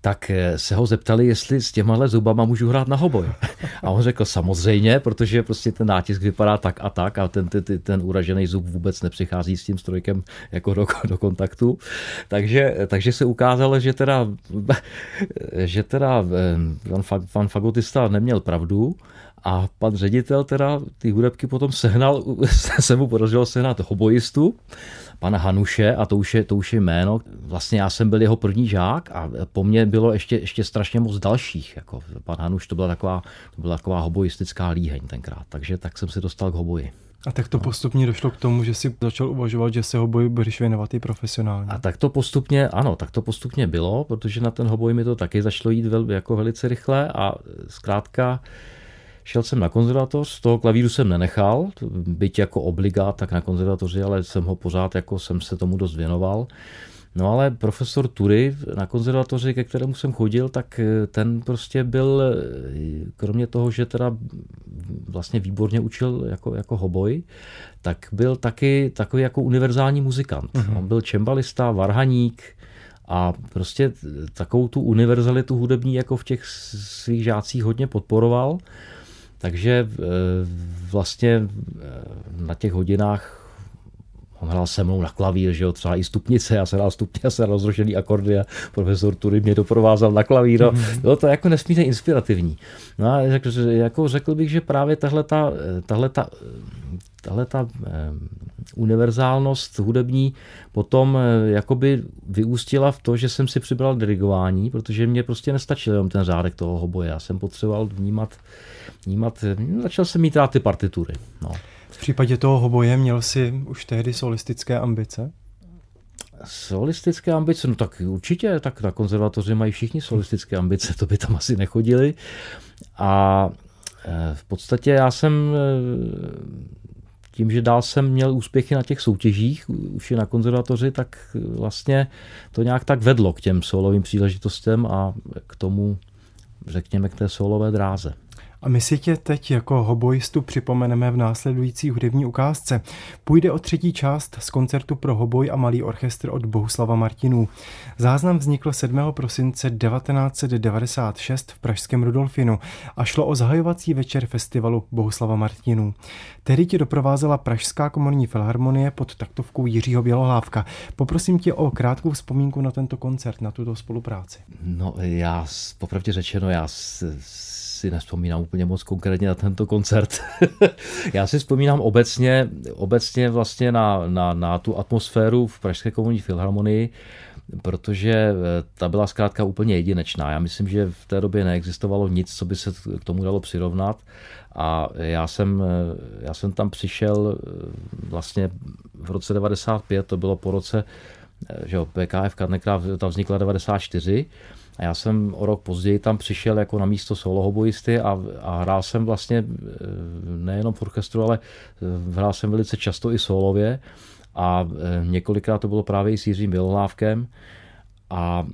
tak eh, se ho zeptali, jestli s těmahle zubama můžu hrát na hoboj. A on řekl samozřejmě, protože prostě ten nátisk vypadá tak a tak a ten, ten, ten uražený zub vůbec nepřichází s tím strojkem jako do, do kontaktu. Takže, takže se ukázalo, že teda, (laughs) že teda eh, pan, pan fagotista neměl pravdu a pan ředitel teda ty hudebky potom sehnal, (laughs) se mu podařilo sehnat hobojistu, pana Hanuše a to už, je, to už je jméno. Vlastně já jsem byl jeho první žák a po mně bylo ještě, ještě strašně moc dalších. Jako pan Hanuš to byla taková, to byla taková hobojistická líheň tenkrát, takže tak jsem se dostal k hoboji. A tak to postupně došlo k tomu, že si začal uvažovat, že se hoboj budeš věnovat i profesionálně. A tak to postupně, ano, tak to postupně bylo, protože na ten hoboj mi to taky začalo jít vel, jako velice rychle a zkrátka Šel jsem na konzervatoř, toho klavíru jsem nenechal, byť jako obligát, tak na konzervatoři, ale jsem ho pořád, jako jsem se tomu dost věnoval. No ale profesor Tury na konzervatoři, ke kterému jsem chodil, tak eh, ten prostě byl, eh, kromě toho, že teda vlastně výborně učil jako, jako hoboj, tak byl taky takový jako univerzální muzikant. Uh-huh. On byl čembalista, varhaník, a prostě takovou tu univerzalitu hudební jako v těch svých žácích hodně podporoval. Takže eh, vlastně eh, na těch hodinách on hrál se mnou na klavír, že jo, třeba i stupnice, já jsem hrál stupně, já jsem hrál rozrošený akordy a profesor Tury mě doprovázel na klavír. Mm-hmm. Bylo to jako nesmírně inspirativní. No a jako, jako řekl bych, že právě tahle ta, tahle ta, tahle ta eh, univerzálnost hudební potom eh, jakoby vyústila v to, že jsem si přibral dirigování, protože mě prostě nestačil jenom ten řádek toho hoboje. Já jsem potřeboval vnímat, vnímat začal jsem mít rád ty partitury. No. V případě toho hoboje měl si už tehdy solistické ambice? Solistické ambice, no tak určitě, tak na konzervatoři mají všichni solistické ambice, to by tam asi nechodili. A eh, v podstatě já jsem eh, tím, že dál jsem měl úspěchy na těch soutěžích, už je na konzervatoři, tak vlastně to nějak tak vedlo k těm solovým příležitostem a k tomu, řekněme, k té solové dráze. A my si tě teď jako hoboistu připomeneme v následující hudební ukázce. Půjde o třetí část z koncertu pro hoboj a malý orchestr od Bohuslava Martinů. Záznam vznikl 7. prosince 1996 v pražském Rudolfinu a šlo o zahajovací večer festivalu Bohuslava Martinů. Tehdy tě doprovázela Pražská komorní filharmonie pod taktovkou Jiřího Bělohlávka. Poprosím tě o krátkou vzpomínku na tento koncert, na tuto spolupráci. No já, popravdě řečeno, já si nespomínám úplně moc konkrétně na tento koncert. (laughs) Já si vzpomínám obecně, obecně vlastně na, na, na tu atmosféru v Pražské komunní filharmonii, protože eh, ta byla zkrátka úplně jedinečná. Já myslím, že v té době neexistovalo nic, co by se k tomu dalo přirovnat. A já jsem, eh, já jsem tam přišel eh, vlastně v roce 95, to bylo po roce, že jo, PKF Karnekrát, ta vznikla 94 a já jsem o rok později tam přišel jako na místo solohoboisty a, a hrál jsem vlastně e, nejenom v orchestru, ale e, hrál jsem velice často i solově a e, několikrát to bylo právě i s Jiřím Bělohlávkem. A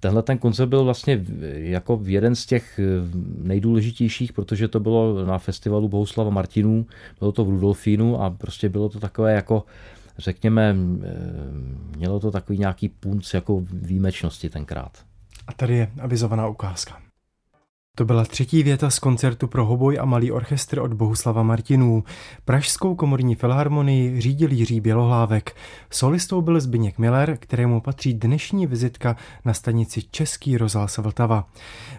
tenhle ten koncert byl vlastně jako jeden z těch nejdůležitějších, protože to bylo na festivalu Bohuslava Martinů, bylo to v Rudolfínu a prostě bylo to takové jako řekněme, mělo to takový nějaký punc jako výjimečnosti tenkrát. A tady je avizovaná ukázka. To byla třetí věta z koncertu pro hoboj a malý orchestr od Bohuslava Martinů. Pražskou komorní filharmonii řídil Jiří Bělohlávek. Solistou byl Zbyněk Miller, kterému patří dnešní vizitka na stanici Český rozhlas Vltava.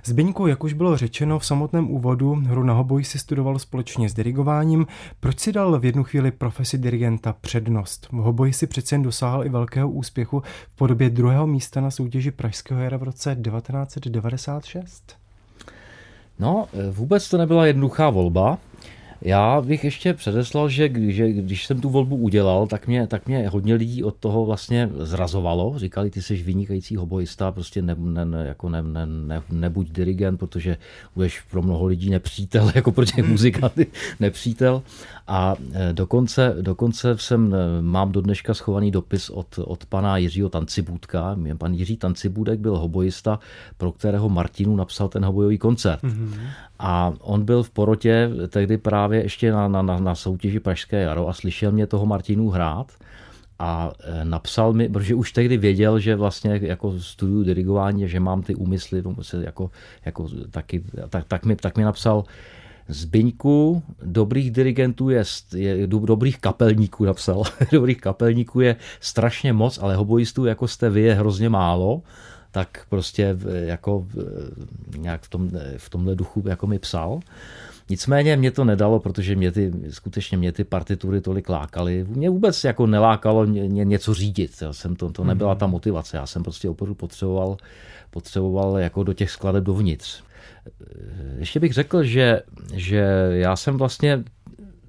Zbyňku, jak už bylo řečeno v samotném úvodu, hru na hoboj si studoval společně s dirigováním. Proč si dal v jednu chvíli profesi dirigenta přednost? V hoboji si přece jen dosáhl i velkého úspěchu v podobě druhého místa na soutěži Pražského jara v roce 1996. No, vůbec to nebyla jednoduchá volba. Já bych ještě předeslal, že, že když jsem tu volbu udělal, tak mě, tak mě hodně lidí od toho vlastně zrazovalo. Říkali, ty jsi vynikající hoboista, prostě ne, ne, jako ne, ne, ne, nebuď dirigent, protože budeš pro mnoho lidí nepřítel, (laughs) jako pro těch muzikanty nepřítel. A e, dokonce, dokonce jsem, e, mám do dneška schovaný dopis od, od pana Jiřího Tancibůdka. Pan Jiří Tancibůdek byl hoboista, pro kterého Martinu napsal ten hobojový koncert. Mm-hmm. A on byl v porotě tehdy právě ještě na, na, na soutěži Pražské jaro a slyšel mě toho Martinu hrát a e, napsal mi, protože už tehdy věděl, že vlastně jako studuju dirigování, že mám ty úmysly, jako, jako taky, tak, tak, mi, tak mi napsal, Zbyňku, dobrých dirigentů je, je dobrých kapelníků (laughs) napsal, dobrých kapelníků je strašně moc, ale hoboistů jako jste vy je hrozně málo tak prostě jako nějak v, tom, v tomhle duchu jako mi psal. Nicméně mě to nedalo, protože mě ty, skutečně mě ty partitury tolik lákaly. Mě vůbec jako nelákalo ně, něco řídit. Já jsem to, to nebyla ta motivace. Já jsem prostě opravdu potřeboval, potřeboval jako do těch skladeb dovnitř. Ještě bych řekl, že, že já jsem vlastně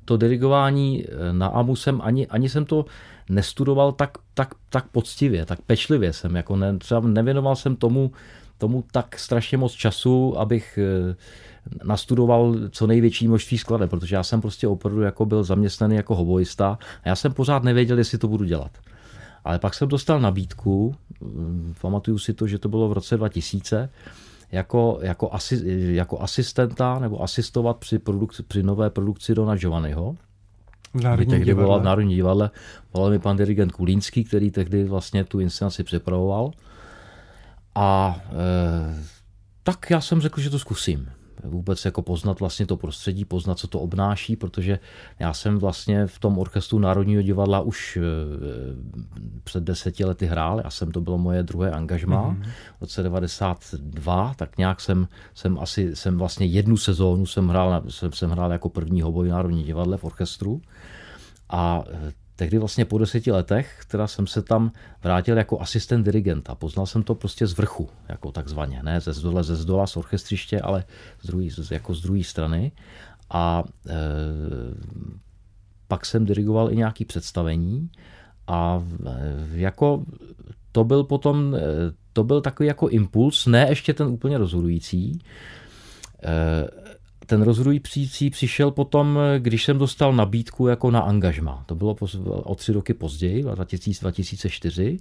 to dirigování na AMU jsem ani, ani jsem to nestudoval tak, tak, tak poctivě, tak pečlivě jsem, jako ne, třeba nevěnoval jsem tomu, tomu tak strašně moc času, abych eh, nastudoval co největší množství skladeb, protože já jsem prostě opravdu jako byl zaměstnaný jako hoboista a já jsem pořád nevěděl, jestli to budu dělat. Ale pak jsem dostal nabídku, hm, pamatuju si to, že to bylo v roce 2000, jako, jako, asi, jako asistenta nebo asistovat při, produkci, při nové produkci Dona Giovanniho. V Národním tehdy divadle. volal v Národní divadle, volal mi pan dirigent Kulínský, který tehdy vlastně tu inscenaci připravoval. A e, tak já jsem řekl, že to zkusím vůbec jako poznat vlastně to prostředí, poznat, co to obnáší, protože já jsem vlastně v tom orchestru Národního divadla už eh, před deseti lety hrál, já jsem to bylo moje druhé angažmá mm-hmm. v roce 92, tak nějak jsem, jsem asi, jsem vlastně jednu sezónu jsem hrál, jsem, jsem hrál jako první hoboj Národní divadle v orchestru a eh, tehdy vlastně po deseti letech, která jsem se tam vrátil jako asistent dirigenta. Poznal jsem to prostě z vrchu, jako takzvaně, ne ze zdola, ze zdola z orchestřiště, ale z druhý, jako z druhé strany. A e, pak jsem dirigoval i nějaké představení a e, jako to byl potom, e, to byl takový jako impuls, ne ještě ten úplně rozhodující, e, ten rozhodující přišel potom, když jsem dostal nabídku jako na angažma. To bylo o tři roky později, 2004,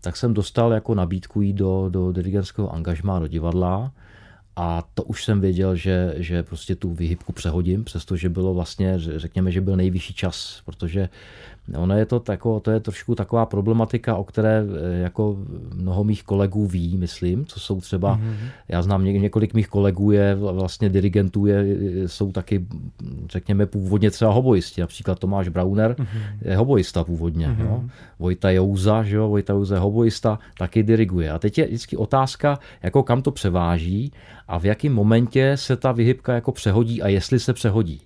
tak jsem dostal jako nabídku jít do, do dirigentského angažma, do divadla a to už jsem věděl, že, že prostě tu vyhybku přehodím, přestože bylo vlastně, řekněme, že byl nejvyšší čas, protože Ono je to, tako, to je trošku taková problematika, o které eh, jako mnoho mých kolegů ví, myslím, co jsou třeba, mm-hmm. já znám ně, několik mých kolegů je vlastně dirigentů, je, jsou taky, řekněme, původně třeba hoboisti, například Tomáš Brauner mm-hmm. je hoboista původně, mm-hmm. jo? Vojta Jouza, že jo? Vojta Jouza je hoboista, taky diriguje. A teď je vždycky otázka, jako kam to převáží a v jakém momentě se ta vyhybka jako přehodí a jestli se přehodí.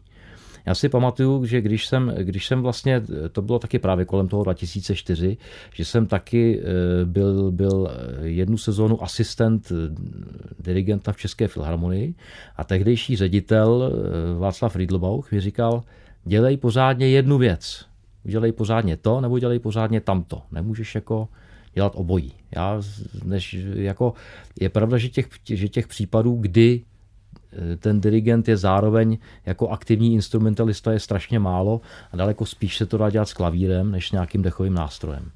Já si pamatuju, že když jsem, když jsem vlastně, to bylo taky právě kolem toho 2004, že jsem taky eh, byl, byl jednu sezónu asistent eh, dirigenta v České filharmonii a tehdejší ředitel eh, Václav Riedlbauch mi říkal, dělej pořádně jednu věc. Dělej pořádně to, nebo dělej pořádně tamto. Nemůžeš jako dělat obojí. Já, než, jako, je pravda, že těch, že těch případů, kdy ten dirigent je zároveň jako aktivní instrumentalista je strašně málo a daleko spíš se to dá dělat s klavírem než nějakým dechovým nástrojem.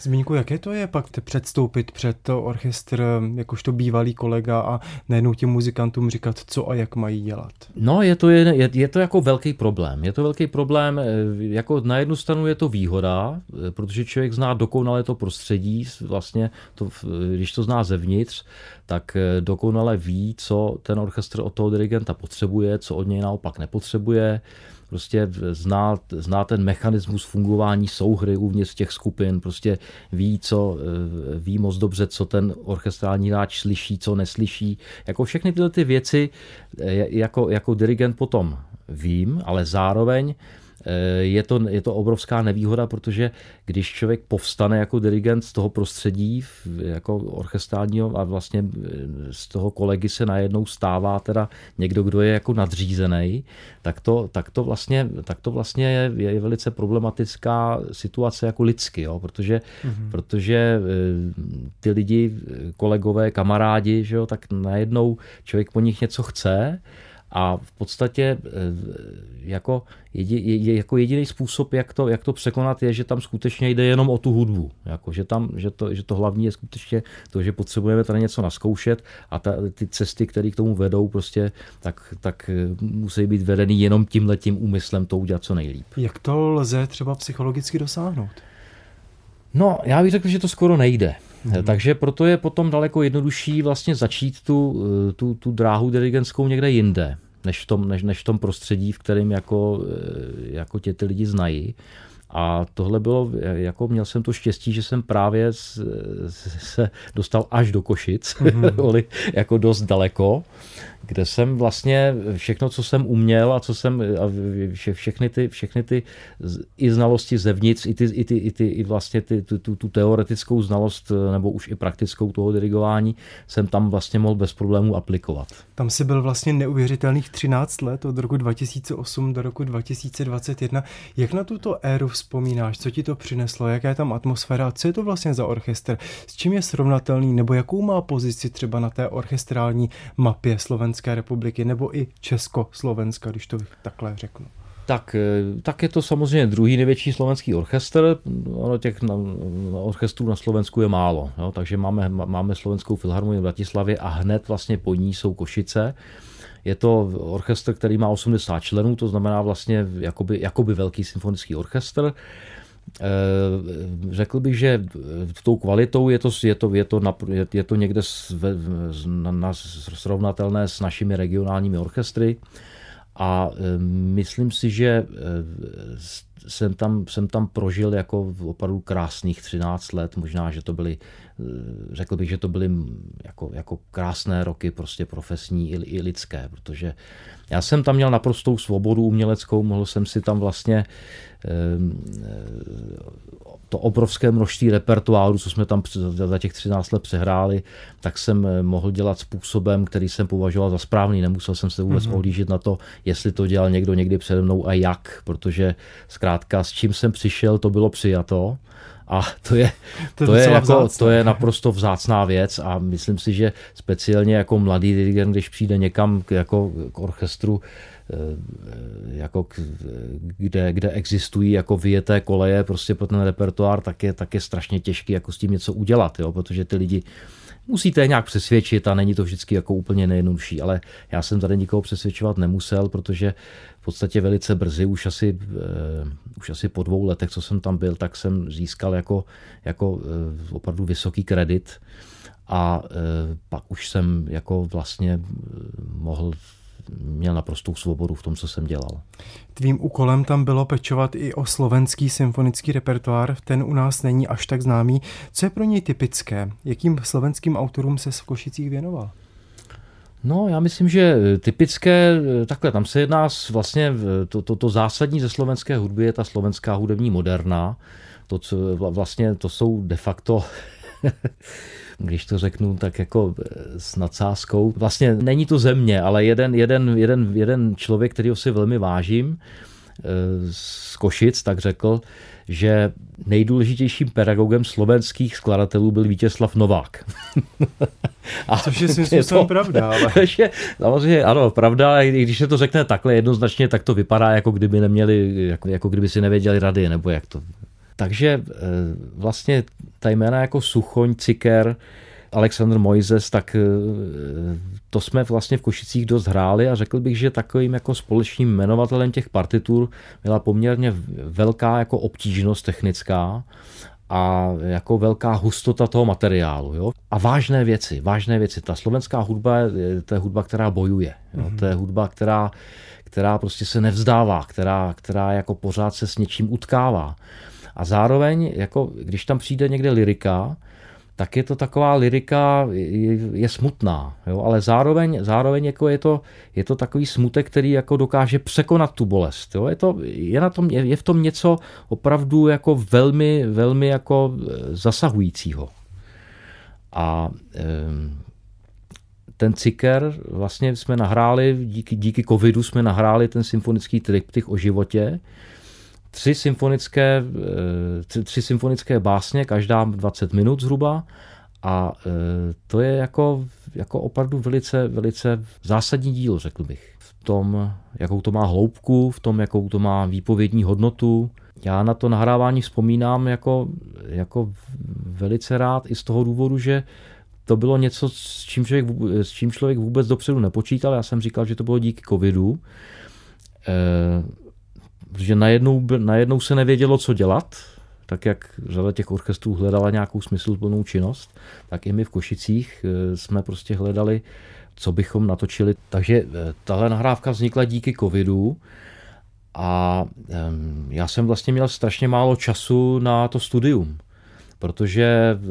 Zmínku, jaké to je pak předstoupit před orchestr jakožto bývalý kolega a najednou těm muzikantům říkat, co a jak mají dělat? No, je to, je, je, je to jako velký problém. Je to velký problém, eh, jako na jednu stranu je to výhoda, eh, protože člověk zná dokonale to prostředí, vlastně to, když to zná zevnitř, tak eh, dokonale ví, co ten orchestr od toho dirigenta potřebuje, co od něj naopak nepotřebuje prostě zná, zná ten mechanismus fungování souhry uvnitř těch skupin, prostě ví, co, eh, ví moc dobře, co ten orchestrální hráč slyší, co neslyší. Jako všechny tyhle ty věci eh, jako, jako dirigent potom vím, ale zároveň je to, je to obrovská nevýhoda, protože když člověk povstane jako dirigent z toho prostředí, jako orchestrálního a vlastně z toho kolegy se najednou stává teda někdo, kdo je jako nadřízený, tak to, tak to vlastně, tak to vlastně je, je velice problematická situace jako lidsky, jo? protože, mm-hmm. protože ty lidi, kolegové, kamarádi, že jo, tak najednou člověk po nich něco chce a v podstatě eh, jako, jedi, jako jediný způsob, jak to, jak to překonat, je, že tam skutečně jde jenom o tu hudbu. Jako, že, tam, že, to, že to hlavní je skutečně to, že potřebujeme tady něco naskoušet a ta, ty cesty, které k tomu vedou, prostě, tak, tak eh, musí být vedeny jenom tímhletím úmyslem to udělat co nejlíp. Jak to lze třeba psychologicky dosáhnout? No, já bych řekl, že to skoro nejde. Hmm. Takže proto je potom daleko jednodušší vlastně začít tu, eh, tu, tu dráhu dirigentskou někde jinde, než v tom, než, než v tom prostředí, v kterém jako, eh, jako tě ty lidi znají. A tohle bylo, jako měl jsem to štěstí, že jsem právě (laughs) se dostal až do Košic, (laughs) mm-hmm. jako dost daleko kde jsem vlastně všechno, co jsem uměl a co jsem, a vše, všechny ty, všechny ty i znalosti zevnitř, i, ty, i, ty, i, ty, i vlastně ty, tu, tu, tu teoretickou znalost nebo už i praktickou toho dirigování jsem tam vlastně mohl bez problémů aplikovat. Tam si byl vlastně neuvěřitelných 13 let od roku 2008 do roku 2021. Jak na tuto éru vzpomínáš? Co ti to přineslo? Jaká je tam atmosféra? Co je to vlastně za orchestr? S čím je srovnatelný? Nebo jakou má pozici třeba na té orchestrální mapě Slovenska? Slovenské republiky nebo i Československa, když to takhle řeknu? Tak, eh, tak je to samozřejmě druhý největší slovenský orchestr. Ono těch na, na orchestrů na Slovensku je málo. Jo? Takže máme, máme slovenskou filharmonii v Bratislavě a hned vlastně po ní jsou Košice. Je to orchestr, který má 80 členů, to znamená vlastně jakoby, jakoby velký symfonický orchestr. Eh, řekl bych, že tou kvalitou je to, je to, je to, na, je to někde na, na, srovnatelné s našimi regionálními orchestry. A eh, myslím si, že eh, jsem tam, jsem tam prožil jako opravdu krásných 13 let, možná, že to byly, řekl bych, že to byly jako, jako krásné roky prostě profesní i, i lidské, protože já jsem tam měl naprostou svobodu uměleckou, mohl jsem si tam vlastně Ehm, to obrovské množství repertoáru, co jsme tam za těch 13 let přehráli, tak jsem eh, mohl dělat způsobem, který jsem považoval za správný. Nemusel jsem se vůbec mm-hmm. ohlížet na to, jestli to dělal někdo někdy přede mnou a jak, protože zkrátka s čím jsem přišel, to bylo přijato. A to je, to, to je, jako, to je naprosto vzácná věc a myslím si, že speciálně jako mladý dirigent, když přijde někam k, jako k orchestru, Eh, jako kde, kde existují jako vyjeté koleje prostě pro ten repertoár, tak je, tak je strašně těžký jako s tím něco udělat, jo? protože ty lidi musíte nějak přesvědčit a není to vždycky jako úplně nejjednodušší, ale já jsem tady nikoho přesvědčovat nemusel, protože v podstatě velice brzy, už asi, uh, už asi po dvou letech, co jsem tam byl, tak jsem získal jako, jako uh, opravdu vysoký kredit a uh, pak už jsem jako vlastně mohl měl naprostou svobodu v tom, co jsem dělal. Tvým úkolem tam bylo pečovat i o slovenský symfonický repertoár, ten u nás není až tak známý. Co je pro něj typické? Jakým slovenským autorům se v Košicích věnoval? No, já myslím, že typické, takhle, tam se jedná vlastně, to, to, to zásadní ze slovenské hudby je ta slovenská hudební moderna. To, co vlastně, to jsou de facto (laughs) když to řeknu tak jako eh, s nadsázkou. Vlastně není to země, ale jeden, jeden, jeden, jeden člověk, kterýho si velmi vážím, eh, z Košic, tak řekl, že nejdůležitějším pedagogem slovenských skladatelů byl Vítězslav Novák. (laughs) A Což je svým způsobem pravda. Ale... (laughs) je, samozřejmě, ano, pravda, i když se to řekne takhle jednoznačně, tak to vypadá, jako kdyby neměli, jako, jako kdyby si nevěděli rady, nebo jak to takže eh, vlastně ta jména jako Suchoň, Ciker, Alexandr Mojzes, tak eh, to jsme vlastně v Košicích dost hráli a řekl bych, že takovým jako společným jmenovatelem těch partitur byla poměrně velká jako obtížnost technická a jako velká hustota toho materiálu. Jo? A vážné věci, vážné věci. Ta slovenská hudba je, to je hudba, která bojuje. Jo? Mm-hmm. To je hudba, která, která prostě se nevzdává, která, která jako pořád se s něčím utkává. A zároveň, jako když tam přijde někde lirika, tak je to taková lirika, je, je smutná, jo? ale zároveň, zároveň jako je, to, je to takový smutek, který jako dokáže překonat tu bolest. Jo? Je, to, je, na tom, je, je v tom něco opravdu jako velmi, velmi jako zasahujícího. A ten ciker vlastně jsme nahráli, díky, díky covidu jsme nahráli ten symfonický triptych o životě, tři symfonické, eh, tři, symfonické básně, každá 20 minut zhruba. A eh, to je jako, jako opravdu velice, velice zásadní dílo, řekl bych. V tom, jakou to má hloubku, v tom, jakou to má výpovědní hodnotu. Já na to nahrávání vzpomínám jako, jako velice rád i z toho důvodu, že to bylo něco, s čím, člověk, s čím člověk vůbec dopředu nepočítal. Já jsem říkal, že to bylo díky covidu. E, protože najednou, najednou se nevědělo, co dělat, tak jak řada těch orchestrů hledala nějakou smysluplnou činnost, tak i my v Košicích eh, jsme prostě hledali, co bychom natočili. Takže eh, tahle nahrávka vznikla díky covidu a já jsem vlastně měl strašně málo času na to studium protože eh,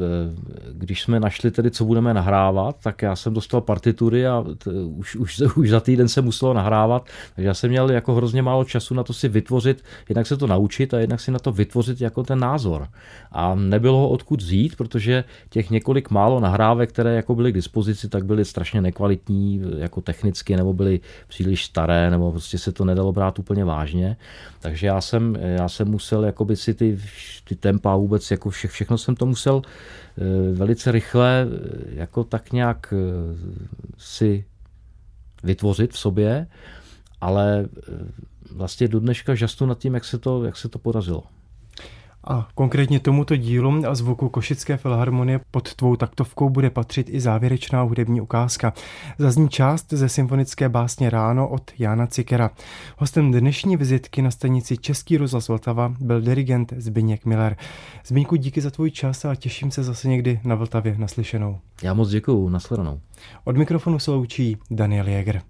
když jsme našli tedy, co budeme nahrávat, tak já jsem dostal partitury a už, už, (laughs) už za týden se muselo nahrávat, takže já jsem měl jako hrozně málo času na to si vytvořit, jednak se to naučit a jednak si na to vytvořit jako ten názor. A nebylo ho odkud vzít, protože těch několik málo nahrávek, které jako byly k dispozici, tak byly strašně nekvalitní, jako technicky, nebo byly příliš staré, nebo prostě se to nedalo brát úplně vážně. Takže já jsem, já jsem musel jakoby si ty, ty tempa vůbec jako vše, všechno jsem to musel eh, velice rychle eh, jako tak nějak eh, si vytvořit v sobě, ale vlastně do dneška žastu nad tím, jak se to, jak se to podařilo. A konkrétně tomuto dílu a zvuku Košické filharmonie pod tvou taktovkou bude patřit i závěrečná hudební ukázka. Zazní část ze symfonické básně Ráno od Jana Cikera. Hostem dnešní vizitky na stanici Český rozhlas Vltava byl dirigent Zbyněk Miller. Zbyňku, díky za tvůj čas a těším se zase někdy na Vltavě naslyšenou. Já moc děkuju, nasledanou. Od mikrofonu se loučí Daniel Jäger.